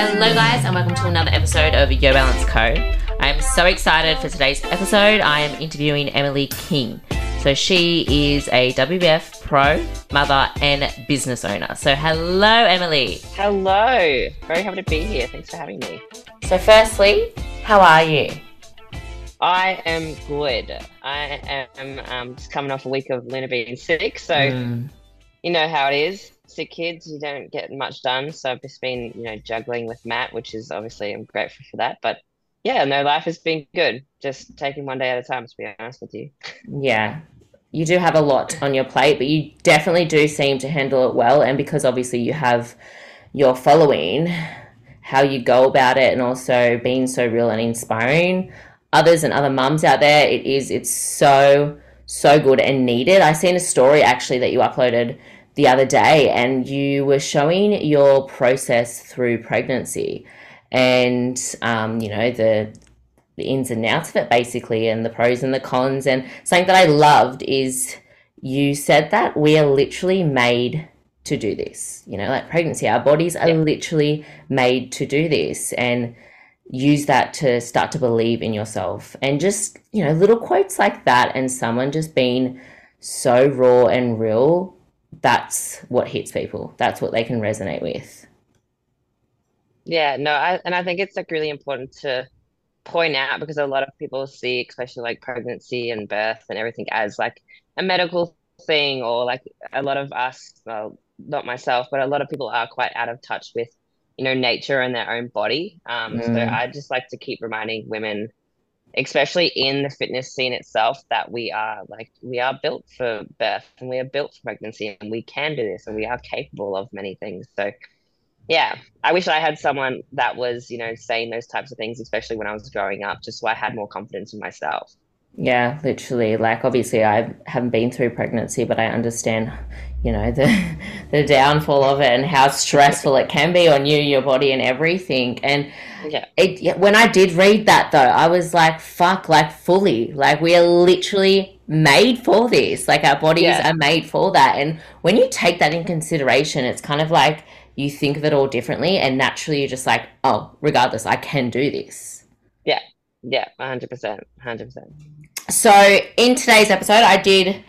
Hello, guys, and welcome to another episode of Yo Balance Co. I am so excited for today's episode. I am interviewing Emily King. So, she is a WBFF pro, mother, and business owner. So, hello, Emily. Hello. Very happy to be here. Thanks for having me. So, firstly, how are you? I am good. I am um, just coming off a week of Luna being sick, so Mm, you know how it is. Sick kids, you don't get much done. So I've just been, you know, juggling with Matt, which is obviously I'm grateful for that. But yeah, no, life has been good. Just taking one day at a time, to be honest with you. yeah, you do have a lot on your plate, but you definitely do seem to handle it well. And because obviously you have your following, how you go about it, and also being so real and inspiring others and other mums out there, it is it's so so good and needed. I seen a story actually that you uploaded the other day, and you were showing your process through pregnancy, and um, you know the the ins and outs of it basically and the pros and the cons. And something that I loved is you said that we are literally made to do this. You know like pregnancy our bodies are Yeah. literally made to do this and use that to start to believe in yourself. And just you know little quotes like that and someone just being so raw and real that's what hits people that's what they can resonate with Yeah, no, I, and I think it's like really important to point out because a lot of people see, especially like pregnancy and birth and everything, as like a medical thing, or like a lot of us, well, not myself, but a lot of people are quite out of touch with, you know, nature and their own body. Um, so Mm. I just like to keep reminding women, especially in the fitness scene itself, that we are like we are built for birth and we are built for pregnancy and we can do this and we are capable of many things. So yeah, I wish I had someone that was, you know, saying those types of things, especially when I was growing up, just so I had more confidence in myself. Yeah, literally. Like obviously I haven't been through pregnancy, but I understand, you know, the the downfall of it and how stressful it can be on you, your body and everything. And Yeah, it when I did read that though, I was like, fuck, like fully. Like we are literally made for this. Like our bodies Yeah. are made for that. And when you take that in consideration, it's kind of like you think of it all differently and naturally you're just like, oh, regardless, I can do this. yeah, yeah, 100%, 100%. So, in today's episode, I did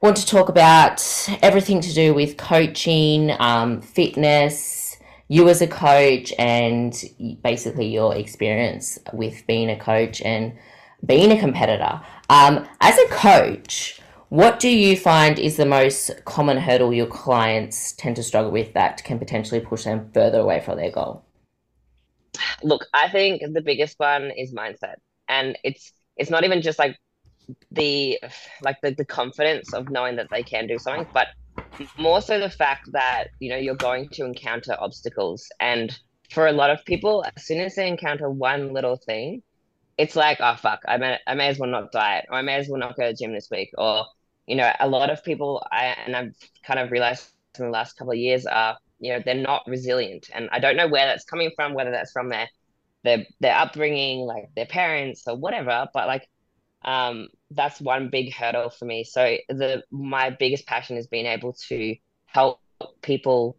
want to talk about everything to do with coaching, um, fitness, you as a coach, and basically your experience with being a coach and being a competitor. Um, as a coach, what do you find is the most common hurdle your clients tend to struggle with that can potentially push them further away from their goal? Look, I think the biggest one is mindset. And it's it's not even just like the like the, the confidence of knowing that they can do something, but more so the fact that, you know, you're going to encounter obstacles. And for a lot of people, as soon as they encounter one little thing, it's like, oh fuck, I may I may as well not diet, or I may as well not go to the gym this week. Or, you know, a lot of people I and I've kind of realized in the last couple of years are, you know, they're not resilient. And I don't know where that's coming from, whether that's from their their their upbringing, like their parents or whatever, but like um that's one big hurdle for me. So the my biggest passion is being able to help people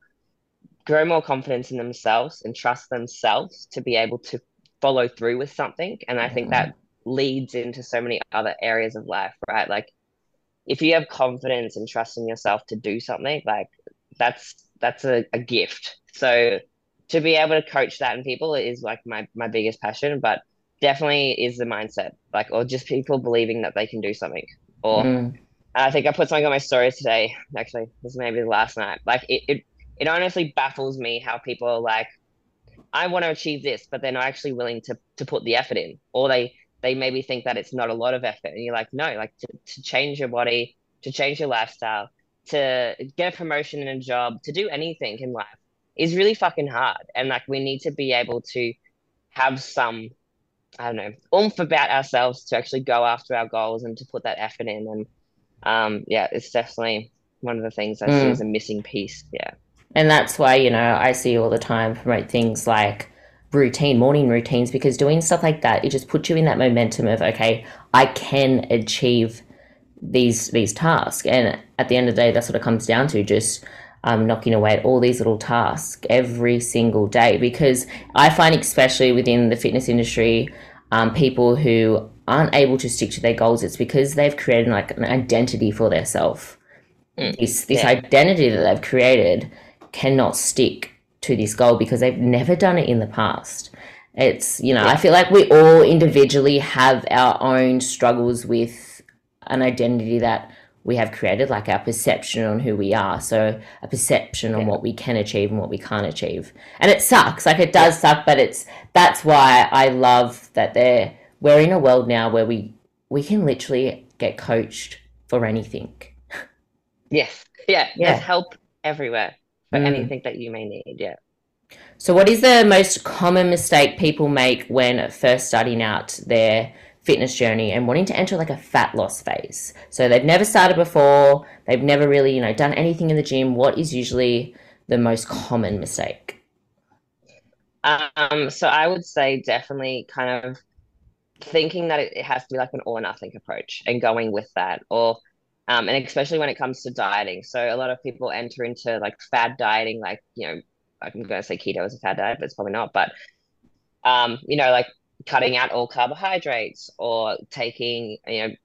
grow more confidence in themselves and trust themselves to be able to follow through with something. And I think that leads into so many other areas of life, right? Like if you have confidence and trust in yourself to do something, like that's that's a, a gift. So to be able to coach that in people is like my my biggest passion, but definitely is the mindset, like or just people believing that they can do something. Or Mm, I think I put something on my stories today. Actually, this may be the last night. Like it, it, it honestly baffles me how people are like, I want to achieve this, but they're not actually willing to to put the effort in, or they they maybe think that it's not a lot of effort, and you're like, no, like to, to change your body, to change your lifestyle, to get a promotion in a job, to do anything in life is really fucking hard, and like we need to be able to have some I don't know, oomph about ourselves to actually go after our goals and to put that effort in. And um, yeah, it's definitely one of the things I see Mm. as a missing piece. Yeah. And that's why, you know, I see all the time promote things like routine, morning routines, because doing stuff like that, it just puts you in that momentum of, okay, I can achieve these these tasks. And at the end of the day, that's what it comes down to. Just um, knocking away at all these little tasks every single day because I find, especially within the fitness industry, um, people who aren't able to stick to their goals, it's because they've created like an identity for themselves. Mm, this this yeah. identity that they've created cannot stick to this goal because they've never done it in the past. It's you know yeah. I feel like we all individually have our own struggles with an identity that we have created, like our perception on who we are. So a perception on what we can achieve and what we can't achieve. And it sucks. Like it does suck, but it's that's why I love that they're we're in a world now where we we can literally get coached for anything. Yes. Yeah. yeah. There's help everywhere for mm. anything that you may need. Yeah. So what is the most common mistake people make when first starting out their fitness journey and wanting to enter like a fat loss phase. So they've never started before, they've never really, you know, done anything in the gym. What is usually the most common mistake? Um, so I would say definitely kind of thinking that it has to be like an all or nothing approach and going with that or um, and especially when it comes to dieting. So a lot of people enter into like fad dieting, like, you know, I'm going to say keto is a fad diet, but it's probably not. But, um, you know, like cutting out all carbohydrates or taking you know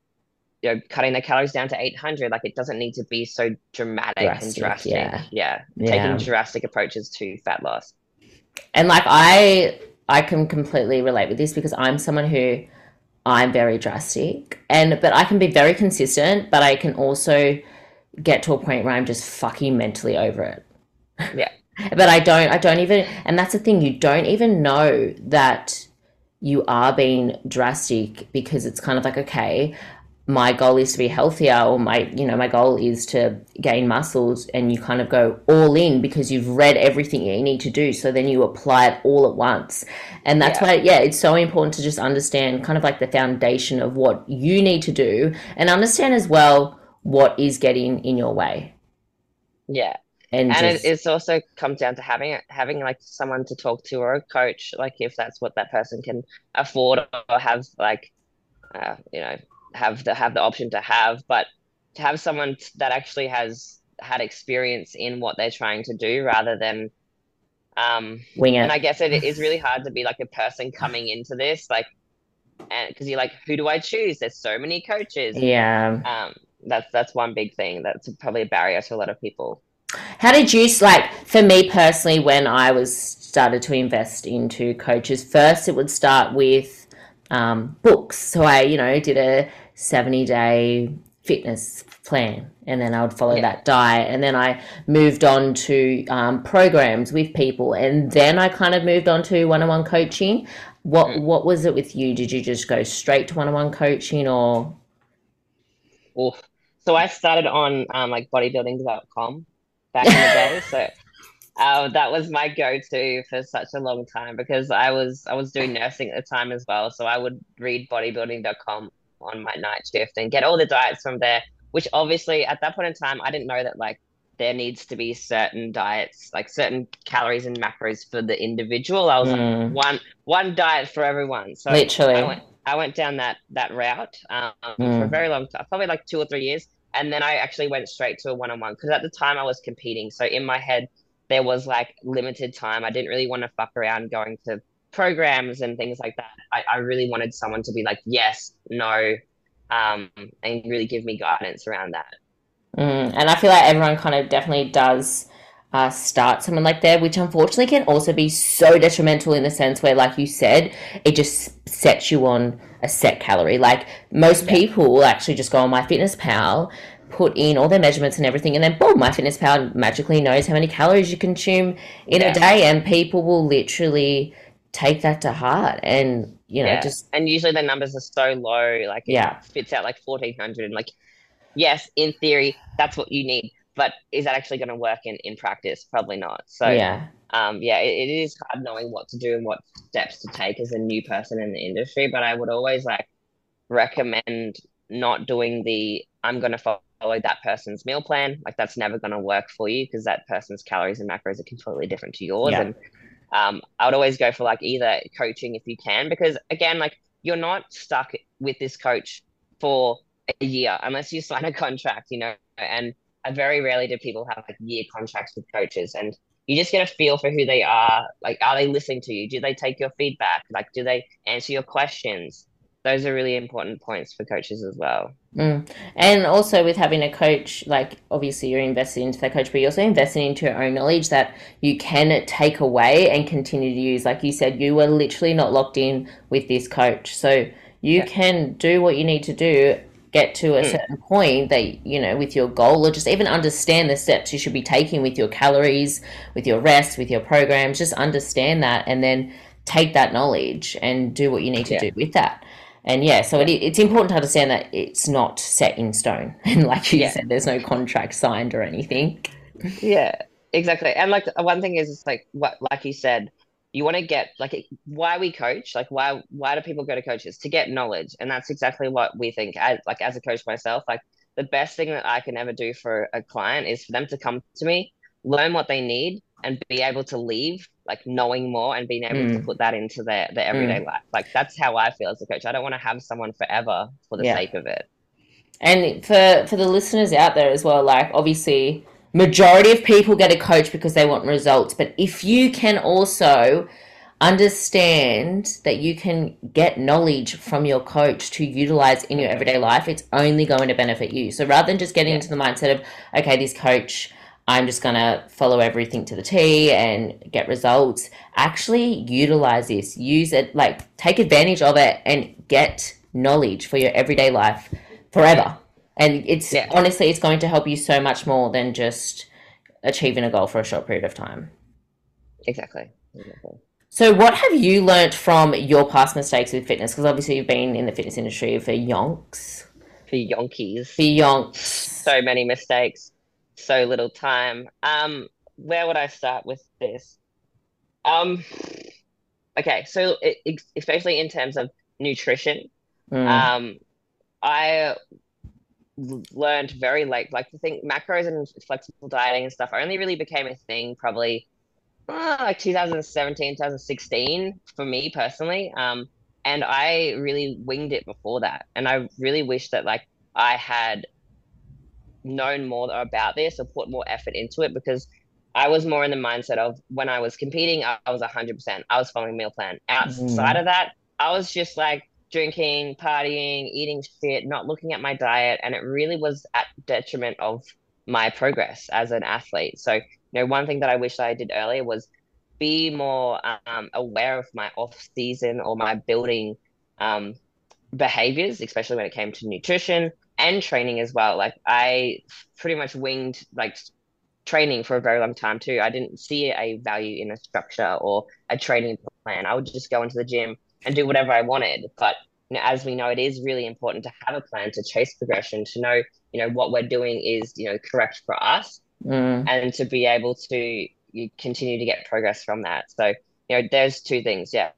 you know cutting the calories down to 800 like it doesn't need to be so dramatic drastic, and drastic. yeah. yeah. yeah. Taking drastic approaches to fat loss. And like i i can completely relate with this because i'm someone who i'm very drastic and but i can be very consistent but i can also get to a point where i'm just fucking mentally over it. Yeah. But i don't i don't even and that's the thing you don't even know that you are being drastic because it's kind of like okay my goal is to be healthier or my you know my goal is to gain muscles and you kind of go all in because you've read everything you need to do. So then you apply it all at once. And that's yeah. why yeah it's so important to just understand kind of like the foundation of what you need to do and understand as well what is getting in your way. Yeah and, and just... it's also comes down to having having like someone to talk to or a coach like if that's what that person can afford or have like uh, you know have the have the option to have. But to have someone that actually has had experience in what they're trying to do rather than um wing it. and i guess it is really hard to be like a person coming into this like and because you're like who do i choose? There's so many coaches. Yeah. Um that's that's one big thing that's probably a barrier to a lot of people how did you like for me personally when I was started to invest into coaches? First, it would start with um, books. So I, you know, did a seventy day fitness plan, and then I would follow yeah. that diet, and then I moved on to um, programs with people, and then I kind of moved on to one on one coaching. What mm. what was it with you? Did you just go straight to one on one coaching, or? Oof. So I started on um, like bodybuilding.com back in the day. So uh, that was my go-to for such a long time because I was I was doing nursing at the time as well. So I would read bodybuilding.com on my night shift and get all the diets from there. Which obviously at that point in time I didn't know that like there needs to be certain diets, like certain calories and macros for the individual. I was mm. like one one diet for everyone. So literally, I went, I went down that that route um, mm. for a very long time, probably like two or three years and then I actually went straight to a one on one because at the time I was competing. So in my head, there was like limited time. I didn't really want to fuck around going to programs and things like that. I, I really wanted someone to be like, yes, no, um, and really give me guidance around that. Mm, and I feel like everyone kind of definitely does uh, start someone like that, which unfortunately can also be so detrimental in the sense where, like you said, it just sets you on a set calorie. Like most people will actually just go on MyFitnessPal, put in all their measurements and everything, and then boom, MyFitnessPal magically knows how many calories you consume in yeah. a day, and people will literally take that to heart and you know yeah. just and usually the numbers are so low like yeah fits out like 1400 and like yes in theory that's what you need but is that actually going to work in, in practice? Probably not. So yeah, um, yeah, it, it is hard knowing what to do and what steps to take as a new person in the industry. But I would always like recommend not doing the I'm going to follow that person's meal plan. Like that's never going to work for you because that person's calories and macros are completely different to yours. Yeah. And um, I would always go for like either coaching if you can, because again, like you're not stuck with this coach for a year unless you sign a contract, you know, and I very rarely do people have like year contracts with coaches, and you just get a feel for who they are. Like, are they listening to you? Do they take your feedback? Like, do they answer your questions? Those are really important points for coaches as well. Mm. And also with having a coach, like obviously you're investing into that coach, but you're also investing into your own knowledge that you can take away and continue to use. Like you said, you were literally not locked in with this coach. So you yeah. can do what you need to do get to a mm. certain point that you know with your goal or just even understand the steps you should be taking with your calories with your rest with your programs just understand that and then take that knowledge and do what you need to yeah. do with that and yeah so it, it's important to understand that it's not set in stone and like you yeah. said there's no contract signed or anything yeah exactly and like one thing is it's like what like you said you want to get like why we coach like why why do people go to coaches to get knowledge and that's exactly what we think as like as a coach myself like the best thing that i can ever do for a client is for them to come to me learn what they need and be able to leave like knowing more and being able mm. to put that into their their everyday mm. life like that's how i feel as a coach i don't want to have someone forever for the yeah. sake of it and for for the listeners out there as well like obviously majority of people get a coach because they want results. But if you can also understand that you can get knowledge from your coach to utilize in your everyday life it's only going to benefit you. So rather than just getting into the mindset of okay this coach i'm just going to follow everything to the t and get results actually utilize this. Use it like take advantage of it and get knowledge for your everyday life forever and it's yeah. honestly it's going to help you so much more than just achieving a goal for a short period of time. Exactly, exactly. so what have you learnt from your past mistakes with fitness? Because obviously you've been in the fitness industry for yonks. For yonkies. For yonks. So many mistakes. So little time. Um where would i start with this? Um okay so it, especially in terms of nutrition mm. um i learned very late. Like I think macros and flexible dieting and stuff only really became a thing probably uh, like 2017, 2016 for me personally. Um, and I really winged it before that. And I really wish that like I had known more about this or put more effort into it because I was more in the mindset of when I was competing, I, was 100%. I was following meal plan. Outside mm. of that, I was just like drinking, partying, eating shit, not looking at my diet, and it really was at detriment of my progress as an athlete. So, you know, one thing that I wish I did earlier was be more um, aware of my off season or my building um, behaviors, especially when it came to nutrition and training as well. Like I pretty much winged like training for a very long time too. I didn't see a value in a structure or a training plan. I would just go into the gym and do whatever I wanted. But you know, as we know, it is really important to have a plan to chase progression, to know, you know, what we're doing is, you know, correct for us mm. and to be able to you continue to get progress from that. So, you know, there's two things. Yeah.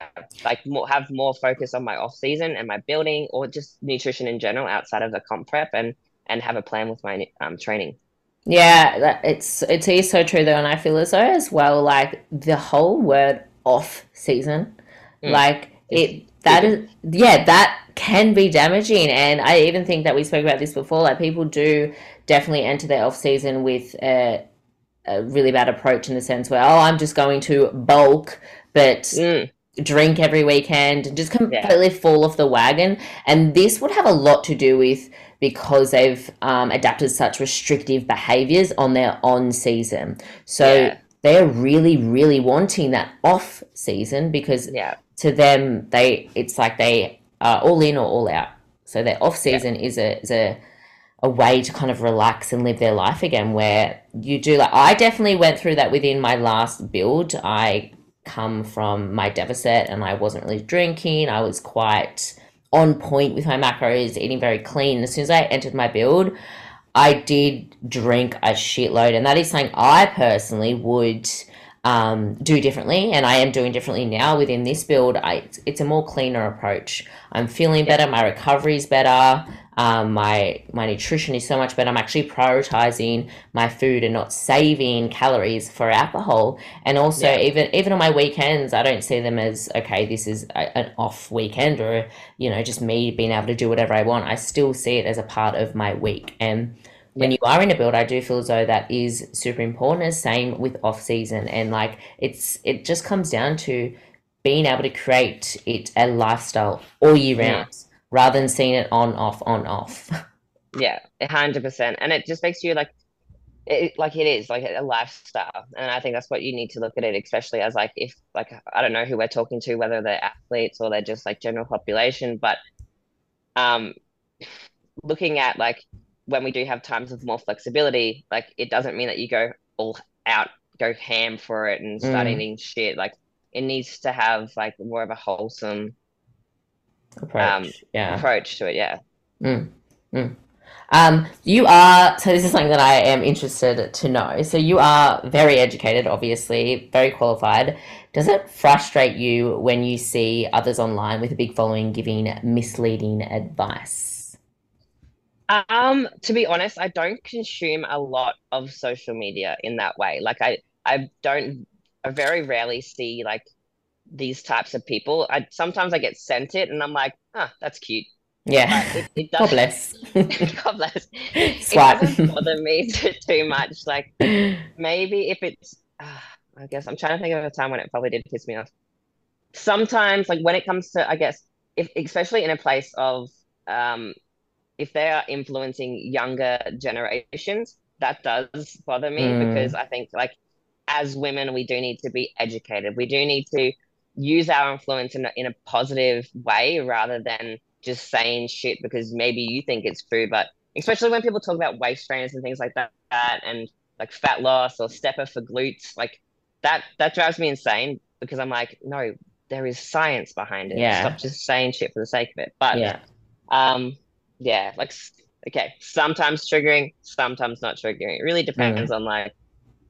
Like more, have more focus on my off season and my building or just nutrition in general outside of the comp prep and, and have a plan with my um, training. Yeah, it's it is so true though, and I feel as though as well, like the whole word off season, mm. like it that is yeah that can be damaging and i even think that we spoke about this before like people do definitely enter their off season with a, a really bad approach in the sense where oh i'm just going to bulk but mm. drink every weekend and just completely yeah. fall off the wagon and this would have a lot to do with because they've um, adapted such restrictive behaviors on their on season so yeah. they're really really wanting that off season because yeah to them, they it's like they are all in or all out. So their off season yeah. is a is a a way to kind of relax and live their life again where you do like I definitely went through that within my last build. I come from my deficit and I wasn't really drinking. I was quite on point with my macros, eating very clean. As soon as I entered my build, I did drink a shitload, and that is something I personally would um, do differently, and I am doing differently now within this build. I, it's a more cleaner approach. I'm feeling better. My recovery is better. Um, my my nutrition is so much better. I'm actually prioritizing my food and not saving calories for alcohol. And also, yeah. even even on my weekends, I don't see them as okay. This is a, an off weekend, or you know, just me being able to do whatever I want. I still see it as a part of my week. And when you are in a build, I do feel as though that is super important. As same with off season, and like it's it just comes down to being able to create it a lifestyle all year Yeah. round, rather than seeing it on off on off. Yeah, a hundred percent. And it just makes you like it, like it is like a lifestyle. And I think that's what you need to look at it, especially as like if like I don't know who we're talking to, whether they're athletes or they're just like general population, but um looking at like when we do have times of more flexibility, like it doesn't mean that you go all out, go ham for it and start Mm. eating shit. Like it needs to have like more of a wholesome approach. yeah. approach to it. Yeah. Mm, mm. Um, you are, so this is something that I am interested to know. So you are very educated, obviously, very qualified. Does it frustrate you when you see others online with a big following giving misleading advice? Um, to be honest, I don't consume a lot of social media in that way. Like I, I don't, I very rarely see like these types of people. I sometimes I get sent it and I'm like, ah, that's cute. Yeah. It, it God bless. God bless. It doesn't bother me too, too much. Like maybe if it's, uh, I guess I'm trying to think of a time when it probably did piss me off. Sometimes, like when it comes to, I guess, if especially in a place of, um, if they are influencing younger generations, that does bother me Mm. because I think like as women, we do need to be educated. We do need to use our influence in a, in a positive way rather than just saying shit because maybe you think it's true. But especially when people talk about waist trainers and things like that, and like fat loss or stepper for glutes, like that that drives me insane because I'm like, no, there is science behind it. Yeah. Stop just saying shit for the sake of it. But Yeah. um, yeah, like okay, sometimes triggering, sometimes not triggering. It really depends mm. on like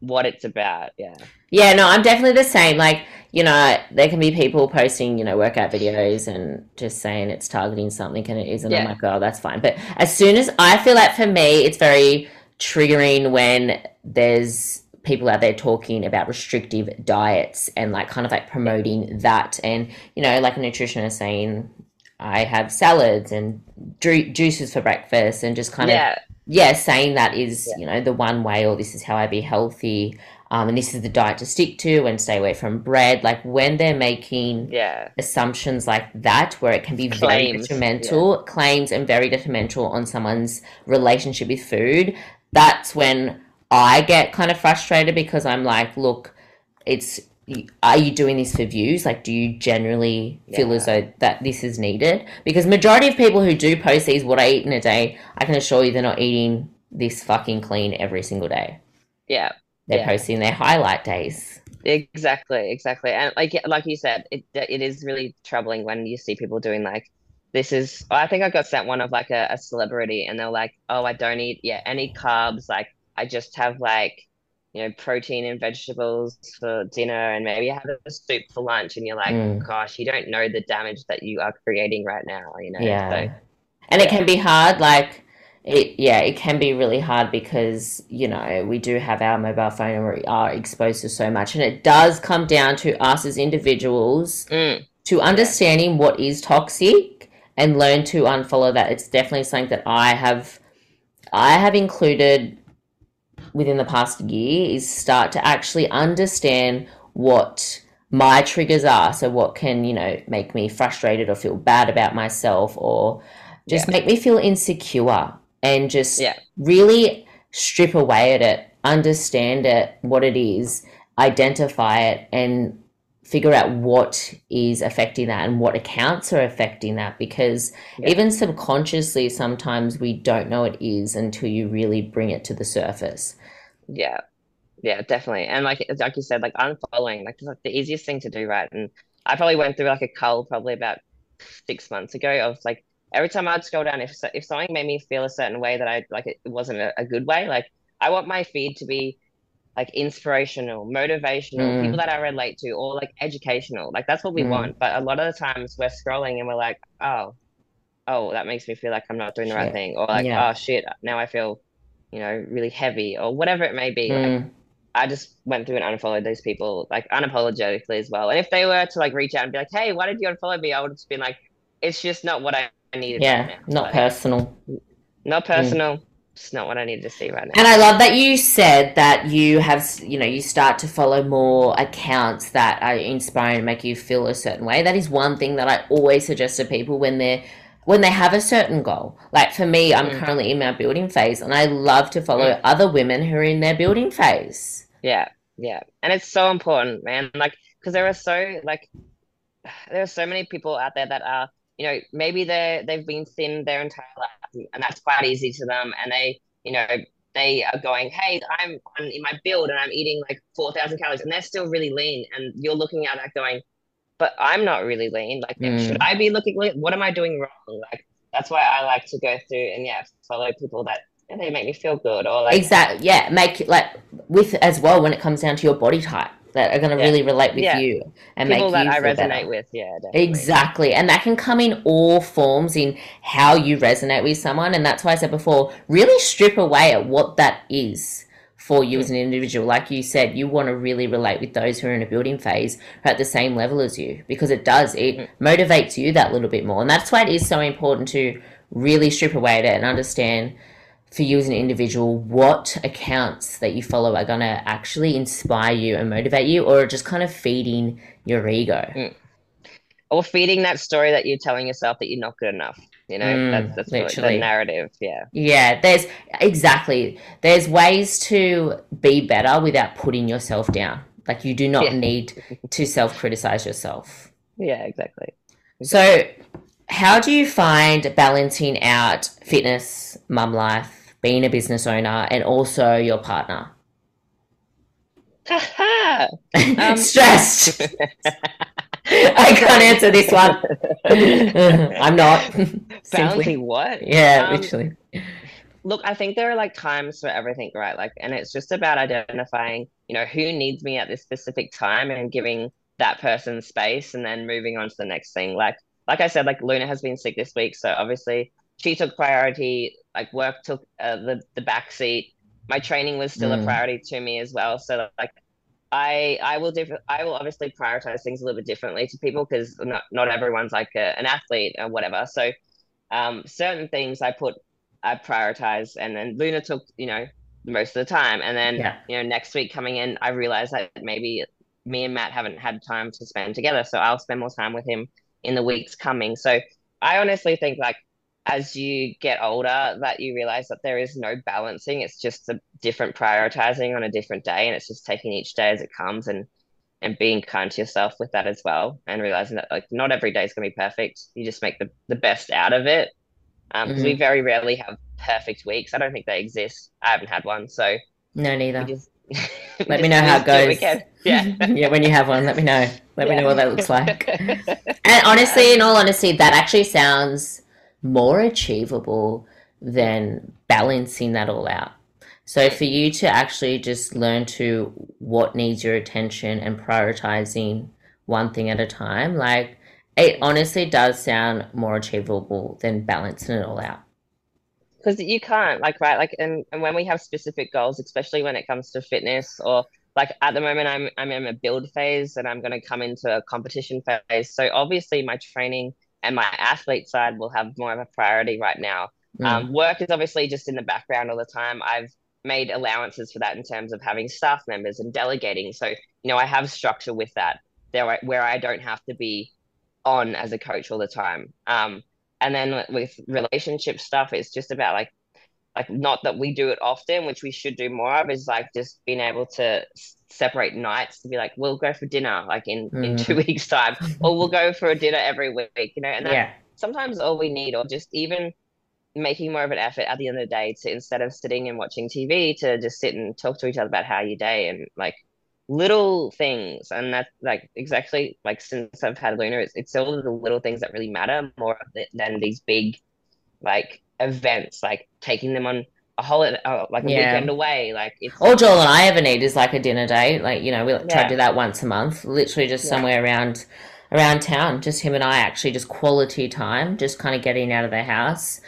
what it's about. Yeah. Yeah, no, I'm definitely the same. Like, you know, there can be people posting, you know, workout videos and just saying it's targeting something and it isn't. I'm like, oh, that's fine. But as soon as I feel like for me, it's very triggering when there's people out there talking about restrictive diets and like kind of like promoting that. And, you know, like a nutritionist saying, I have salads and ju- juices for breakfast and just kind of Yeah. yeah, saying that is, Yeah. you know, the one way, or this is how I be healthy, um, and this is the diet to stick to, and stay away from bread. Like when they're making Yeah. assumptions like that, where it can be very Claims, detrimental, claims and very detrimental on someone's relationship with food, that's when I get kind of frustrated because I'm like, look, it's are you doing this for views? Like, do you generally feel as though that this is needed? Because majority of people who do post these, what I eat in a day, I can assure you they're not eating this fucking clean every single day. Yeah. They're Yeah. posting their highlight days. Exactly, exactly. And like like you said, it it is really troubling when you see people doing like this is I think I got sent one of like a, a celebrity and they're like, Oh, I don't eat yeah, any carbs, like I just have like you know, protein and vegetables for dinner and maybe have a soup for lunch and you're like, Mm. gosh, you don't know the damage that you are creating right now, you know? Yeah. So And it can be hard, like it yeah, it can be really hard because, you know, we do have our mobile phone and we are exposed to so much. And it does come down to us as individuals mm, to understanding what is toxic and learn to unfollow that. It's definitely something that I have I have included within the past year is start to actually understand what my triggers are. So what can, you know, make me frustrated or feel bad about myself or just make me feel insecure and just Yeah. really strip away at it, understand it, what it is, identify it and figure out what is affecting that and what accounts are affecting that because Yeah. even subconsciously sometimes we don't know it is until you really bring it to the surface. Yeah, yeah, definitely. And like like you said, like unfollowing, like like the easiest thing to do, right? And I probably went through like a cull probably about six months ago of like every time I'd scroll down, if if something made me feel a certain way that I like it wasn't a, a good way, like I want my feed to be like inspirational, motivational, Mm. people that I relate to, or like educational. Like that's what we Mm. want. But a lot of the times we're scrolling and we're like, oh, oh, that makes me feel like I'm not doing the right thing, or like, Yeah. oh shit, now I feel, you know, really heavy, or whatever it may be. Like, Mm, I just went through and unfollowed those people like unapologetically as well. And if they were to like reach out and be like, "Hey, why did you unfollow me?" I would have just been like, "It's just not what I needed yeah, right now." not Like, personal. not personal. It's not what I need to see right now. And I love that you said that you have, you know, you start to follow more accounts that are inspiring and make you feel a certain way. That is one thing that I always suggest to people when they're when they have a certain goal. Like for me, I'm Mm. currently in my building phase and I love to follow Mm. other women who are in their building phase. Yeah, yeah. And it's so important, man. Like, because there are so like there are so many people out there that are, you know, maybe they're they've been thin their entire life and that's quite easy to them and they, you know, they are going, Hey, I'm on in my build and I'm eating like 4,000 calories and they're still really lean and you're looking at that going, but I'm not really lean. Like, Mm. should I be looking lean? What am I doing wrong? Like, that's why I like to go through and yeah, follow people that yeah, they make me feel good or like Exactly. Yeah, make it like with as well when it comes down to your body type that are going to Yeah. really relate with Yeah. you and people make that you I resonate better. with. Yeah, definitely. Exactly. And that can come in all forms in how you resonate with someone. And that's why I said before, really strip away at what that is for you as an individual. Like you said, you want to really relate with those who are in a building phase who are at the same level as you because it does, it mm. motivates you that little bit more. And that's why it is so important to really strip away at it and understand for you as an individual what accounts that you follow are going to actually inspire you and motivate you or just kind of feeding your ego. Mm. or feeding that story that you're telling yourself that you're not good enough. You know, Mm, that's that's literally. the narrative. Yeah, Yeah, there's exactly. There's ways to be better without putting yourself down. Like you do not Yeah. need to self-criticize yourself. yeah, exactly. So, how do you find balancing out fitness, mum life, being a business owner, and also your partner? Um, Stressed. I can't answer this one. I'm not. Simply. Balancing what? Yeah, Um, literally. Look, I think there are like times for everything, right? Like, and it's just about identifying, you know, who needs me at this specific time and giving that person space and then moving on to the next thing. Like, like I said, like Luna has been sick this week, so obviously she took priority. Like work took uh, the the back seat. My training was still Mm. a priority to me as well. So like, I I will diff- I will obviously prioritize things a little bit differently to people because not not everyone's like a, an athlete or whatever. So, um, certain things I put I prioritize, and then Luna took you know most of the time, and then Yeah. you know next week coming in, I realized that maybe me and Matt haven't had time to spend together, so I'll spend more time with him in the weeks coming. So I honestly think like as you get older that you realize that there is no balancing. It's just a different prioritizing on a different day, and it's just taking each day as it comes and and being kind to yourself with that as well, and realizing that like not every day is gonna be perfect. You just make the, the best out of it. Um, because we very rarely have perfect weeks. I don't think they exist. I haven't had one, so No, neither. just Let me know how just do what we it goes. Yeah. yeah, when you have one, let me know. Let me know what that looks like. And honestly, in all honesty, that actually sounds more achievable than balancing that all out. So for you to actually just learn to what needs your attention and prioritizing one thing at a time, like it honestly does sound more achievable than balancing it all out. because you can't like right like and, and when we have specific goals especially when it comes to fitness or like at the moment i'm i'm in a build phase and i'm going to come into a competition phase so obviously my training and my athlete side will have more of a priority right now. Mm. um, work is obviously just in the background all the time. I've made allowances for that in terms of having staff members and delegating. So you know i have structure with that there where i don't have to be on as a coach all the time. Um, and then with relationship stuff it's just about like like not that we do it often which we should do more of is like just being able to separate nights to be like we'll go for dinner like in in Mhm. two weeks time or we'll go for a dinner every week you know and yeah. sometimes all we need or just even making more of an effort at the end of the day to instead of sitting and watching tv to just sit and talk to each other about how your day and like little things and that's like exactly like since i've had luna it's, it's all the little things that really matter more than these big like events like taking them on a holiday uh, like a Yeah. weekend away like it's All Joel and I ever need is like a dinner date. Like, you know, we try to do that once a month, literally just Yeah. somewhere around around town. Just him and I actually just quality time, just kind of getting out of the house.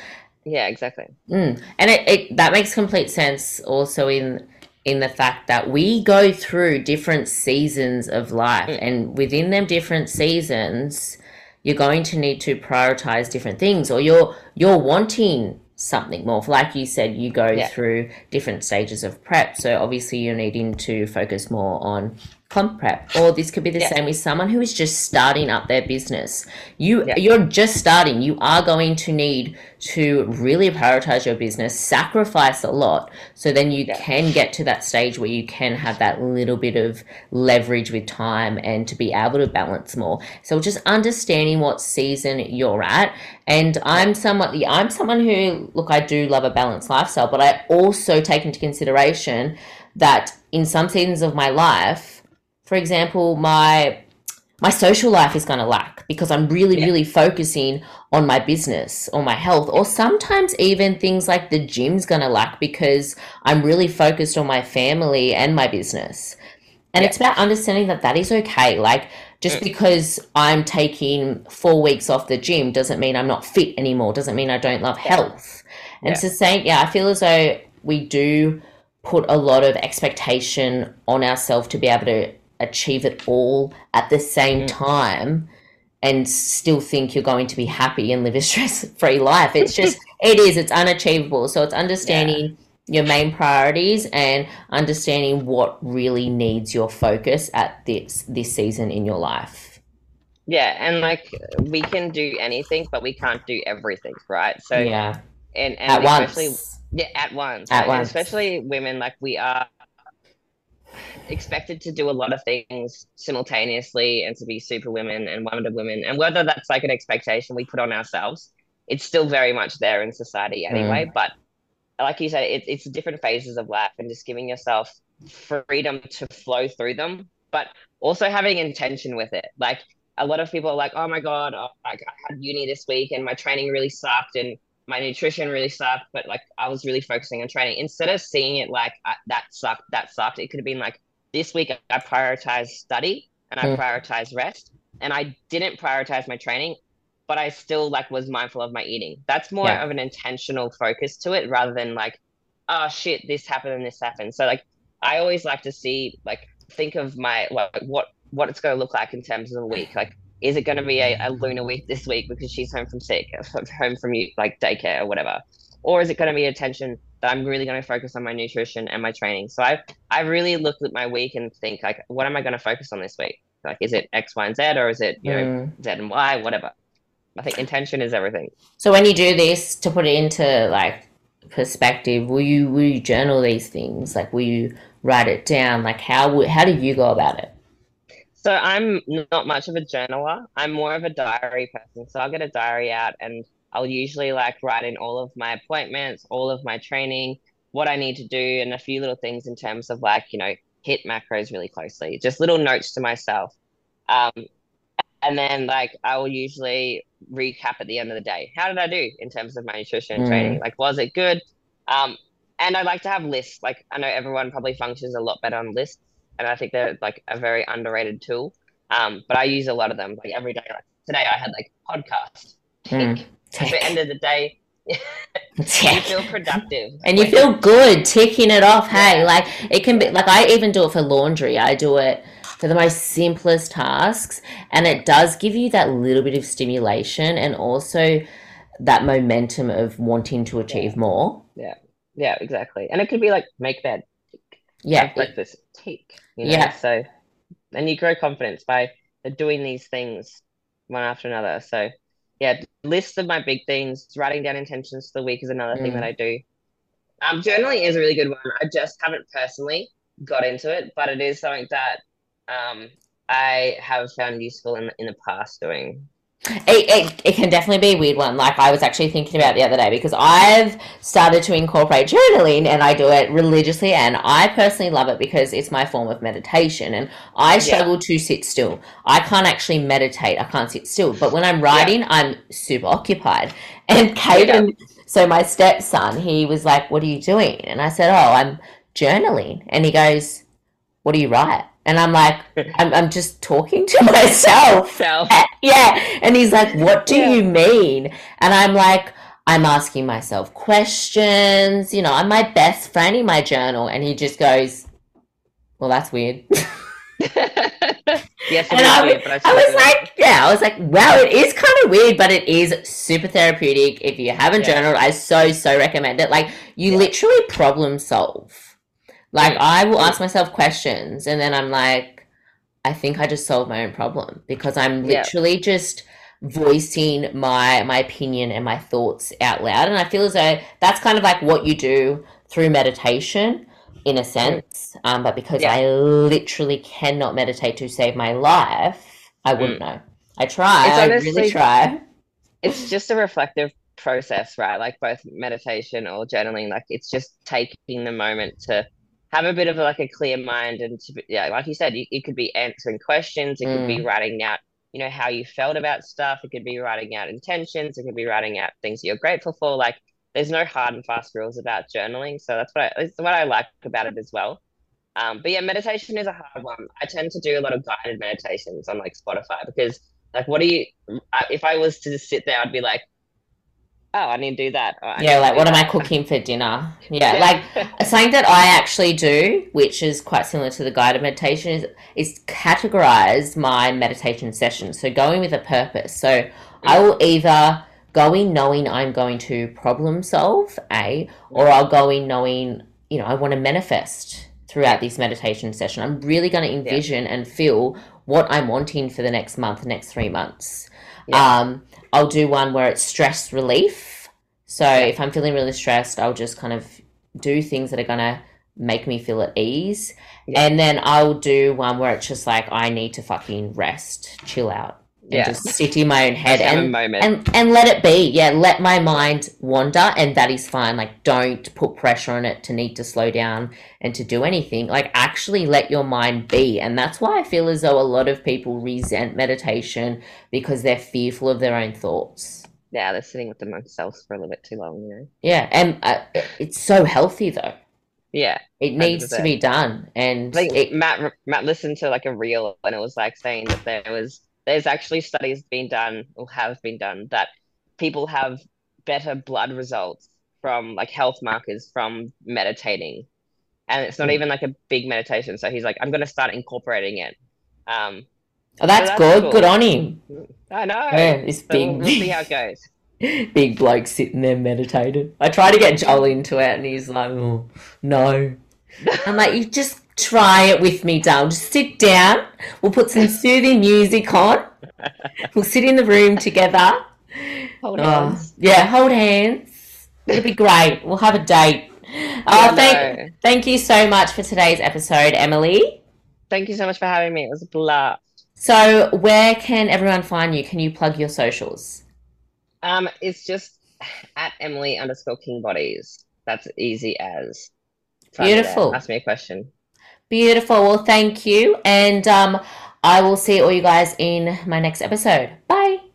yeah exactly Mm. And it, it that makes complete sense also in in the fact that we go through different seasons of life Mm. and within them different seasons you're going to need to prioritize different things or you're you're wanting something more. Like you said, you go Yeah. through different stages of prep. So obviously you're needing to focus more on comp prep. Or this could be the Yeah. same with someone who is just starting up their business. You Yeah. you're just starting. You are going to need to really prioritize your business, sacrifice a lot, so then you Yeah. can get to that stage where you can have that little bit of leverage with time and to be able to balance more. So just understanding what season you're at. And I'm somewhat the I'm someone who look, I do love a balanced lifestyle, but I also take into consideration that in some seasons of my life, for example, my my social life is going to lack because I'm really, Yeah. really focusing on my business or my health, or sometimes even things like the gym's going to lack because I'm really focused on my family and my business. And Yeah. it's about understanding that that is okay. Like, just Mm. because I'm taking four weeks off the gym doesn't mean I'm not fit anymore, doesn't mean I don't love health. And Yeah. it's the same, yeah, I feel as though we do put a lot of expectation on ourselves to be able to achieve it all at the same Mm. time and still think you're going to be happy and live a stress free life. It's just, it is, it's unachievable. So it's understanding your main priorities and understanding what really needs your focus at this this season in your life. Yeah, and like we can do anything, but we can't do everything, right? So yeah, and and at especially once. yeah, at once. At right? And once. especially women, like we are expected to do a lot of things simultaneously and to be super women and Wonder Women. And whether that's like an expectation we put on ourselves, it's still very much there in society mm. anyway. But like you said, it, it's different phases of life and just giving yourself freedom to flow through them, but also having intention with it. Like a lot of people are like, oh my God, oh, like I had uni this week and my training really sucked and my nutrition really sucked, but like I was really focusing on training. Instead of seeing it like that sucked, that sucked, it could have been like this week I prioritized study and I Mm. prioritized rest and I didn't prioritize my training, but I still like was mindful of my eating. That's more Yeah. of an intentional focus to it rather than like, oh shit, this happened and this happened. So like I always like to see like think of my like what what it's going to look like in terms of the week. Like, is it going to be a, a Luna week this week because she's home from sick, uh, home from you like daycare or whatever, or is it going to be attention that I'm really going to focus on my nutrition and my training? So I I really looked at my week and think like, what am I going to focus on this week? Like, is it X, Y, and Z, or is it you know Mm. Z and Y, whatever? I think intention is everything. So when you do this, to put it into like perspective, will you will you journal these things? Like, will you write it down? Like, how would how do you go about it? So I'm not much of a journaler. I'm more of a diary person. So I'll get a diary out and I'll usually like write in all of my appointments, all of my training, what I need to do, and a few little things in terms of like, you know, hit macros really closely. Just little notes to myself. Um, and then like I will usually recap at the end of the day. How did I do in terms of my nutrition Mm. training? Like, was it good? Um, and I like to have lists. Like I know everyone probably functions a lot better on lists, and I think they're like a very underrated tool. Um, but I use a lot of them. Like every day, like today I had like podcast. Mm. At the end of the day, you feel productive. And you feel good ticking it off. Hey, Yeah. like it can be like I even do it for laundry. I do it for the most simplest tasks, and it does give you that little bit of stimulation and also that momentum of wanting to achieve more. Yeah yeah, exactly. And it could be like make bed, Yeah, have breakfast, tick. You know? Yeah. So, and you grow confidence by doing these things one after another. So, yeah, lists of my big things, writing down intentions for the week is another thing Mm. that I do. Um, journaling is a really good one. I just haven't personally got into it, but it is something that um I have found useful in in the past doing. It, it, it can definitely be a weird one. Like I was actually thinking about the other day because I've started to incorporate journaling and I do it religiously and I personally love it because it's my form of meditation and I Yeah. struggle to sit still. I can't actually meditate. I can't sit still. But when I'm writing, I'm super occupied. And Caden, so my stepson, he was like, What are you doing? And I said, Oh, I'm journaling. And he goes, What do you write? And I'm like, I'm, I'm just talking to myself. Yeah. And he's like, What do Yeah. you mean? And I'm like, I'm asking myself questions. You know, I'm my best friend in my journal. And he just goes, Well, that's weird. Yes, And I, weird, but I was like, yeah, I was like, wow, it is kind of weird, but it is super therapeutic. If you haven't Yeah. journaled, I so, so recommend it. Like, you Yeah. literally problem solve. Like, Mm. I will ask myself questions, and then I'm like, I think I just solved my own problem because I'm Yeah. literally just voicing my my opinion and my thoughts out loud and i feel as though that's kind of like what you do through meditation in a sense um, but because Yeah. i literally cannot meditate to save my life i wouldn't know i try It's i really try it's just a reflective process, right? Like both meditation or journaling, like it's just taking the moment to have a bit of like a clear mind and to be, yeah, like you said, you, it could be answering questions, it could be writing out, you know, how you felt about stuff, it could be writing out intentions, it could be writing out things you're grateful for. Like there's no hard and fast rules about journaling, so that's what I, that's what I like about it as well. Um, but yeah, meditation is a hard one. I tend to do a lot of guided meditations on like Spotify because like what do you I- if I was to just sit there, I'd be like, oh, I need to do that. Oh, yeah like what am i cooking for dinner yeah like something that I actually do, which is quite similar to the guided meditation, is is categorize my meditation session. So going with a purpose. So I will either go in knowing I'm going to problem solve, A, or I'll go in knowing, you know, I want to manifest throughout this meditation session. I'm really going to envision and feel what I'm wanting for the next month, the next three months. Yeah. Um, I'll do one where it's stress relief. So if I'm feeling really stressed, I'll just kind of do things that are gonna make me feel at ease. Yeah. And then I'll do one where it's just like I need to fucking rest, chill out, and Yeah. just sit in my own head Just have a and and and let it be. Yeah, let my mind wander, and that is fine. Like, don't put pressure on it to need to slow down and to do anything. Like, actually let your mind be, and that's why I feel as though a lot of people resent meditation because they're fearful of their own thoughts. yeah, they're sitting with themselves for a little bit too long, you know. Yeah, and uh, it's so healthy though. Yeah, It needs to 100%. be done, and it, Matt Matt listened to like a reel and it was like saying that there was there's actually studies being done or have been done that people have better blood results from like health markers from meditating, and it's not Mm. even like a big meditation. So he's like, I'm gonna start incorporating it. Um, oh, that's, that's good. cool. Good on him. I know. Yeah, this So big, we'll, we'll see how it goes. big bloke sitting there meditating. I try to get Joel into it, and he's like, "Oh no." I'm like, "You just try it with me, darling. Just sit down. We'll put some soothing music on. We'll sit in the room together. Hold Oh, hands. yeah, hold hands. It'll be great. We'll have a date." Oh, thank, thank you so much for today's episode, Emily. Thank you so much for having me. It was a blast. So, where can everyone find you? Can you plug your socials? Um, it's just at Emily underscore King Bodies. That's easy as. Find me there. Beautiful. Ask me a question. Beautiful. Well, thank you. And um, I will see all you guys in my next episode. Bye.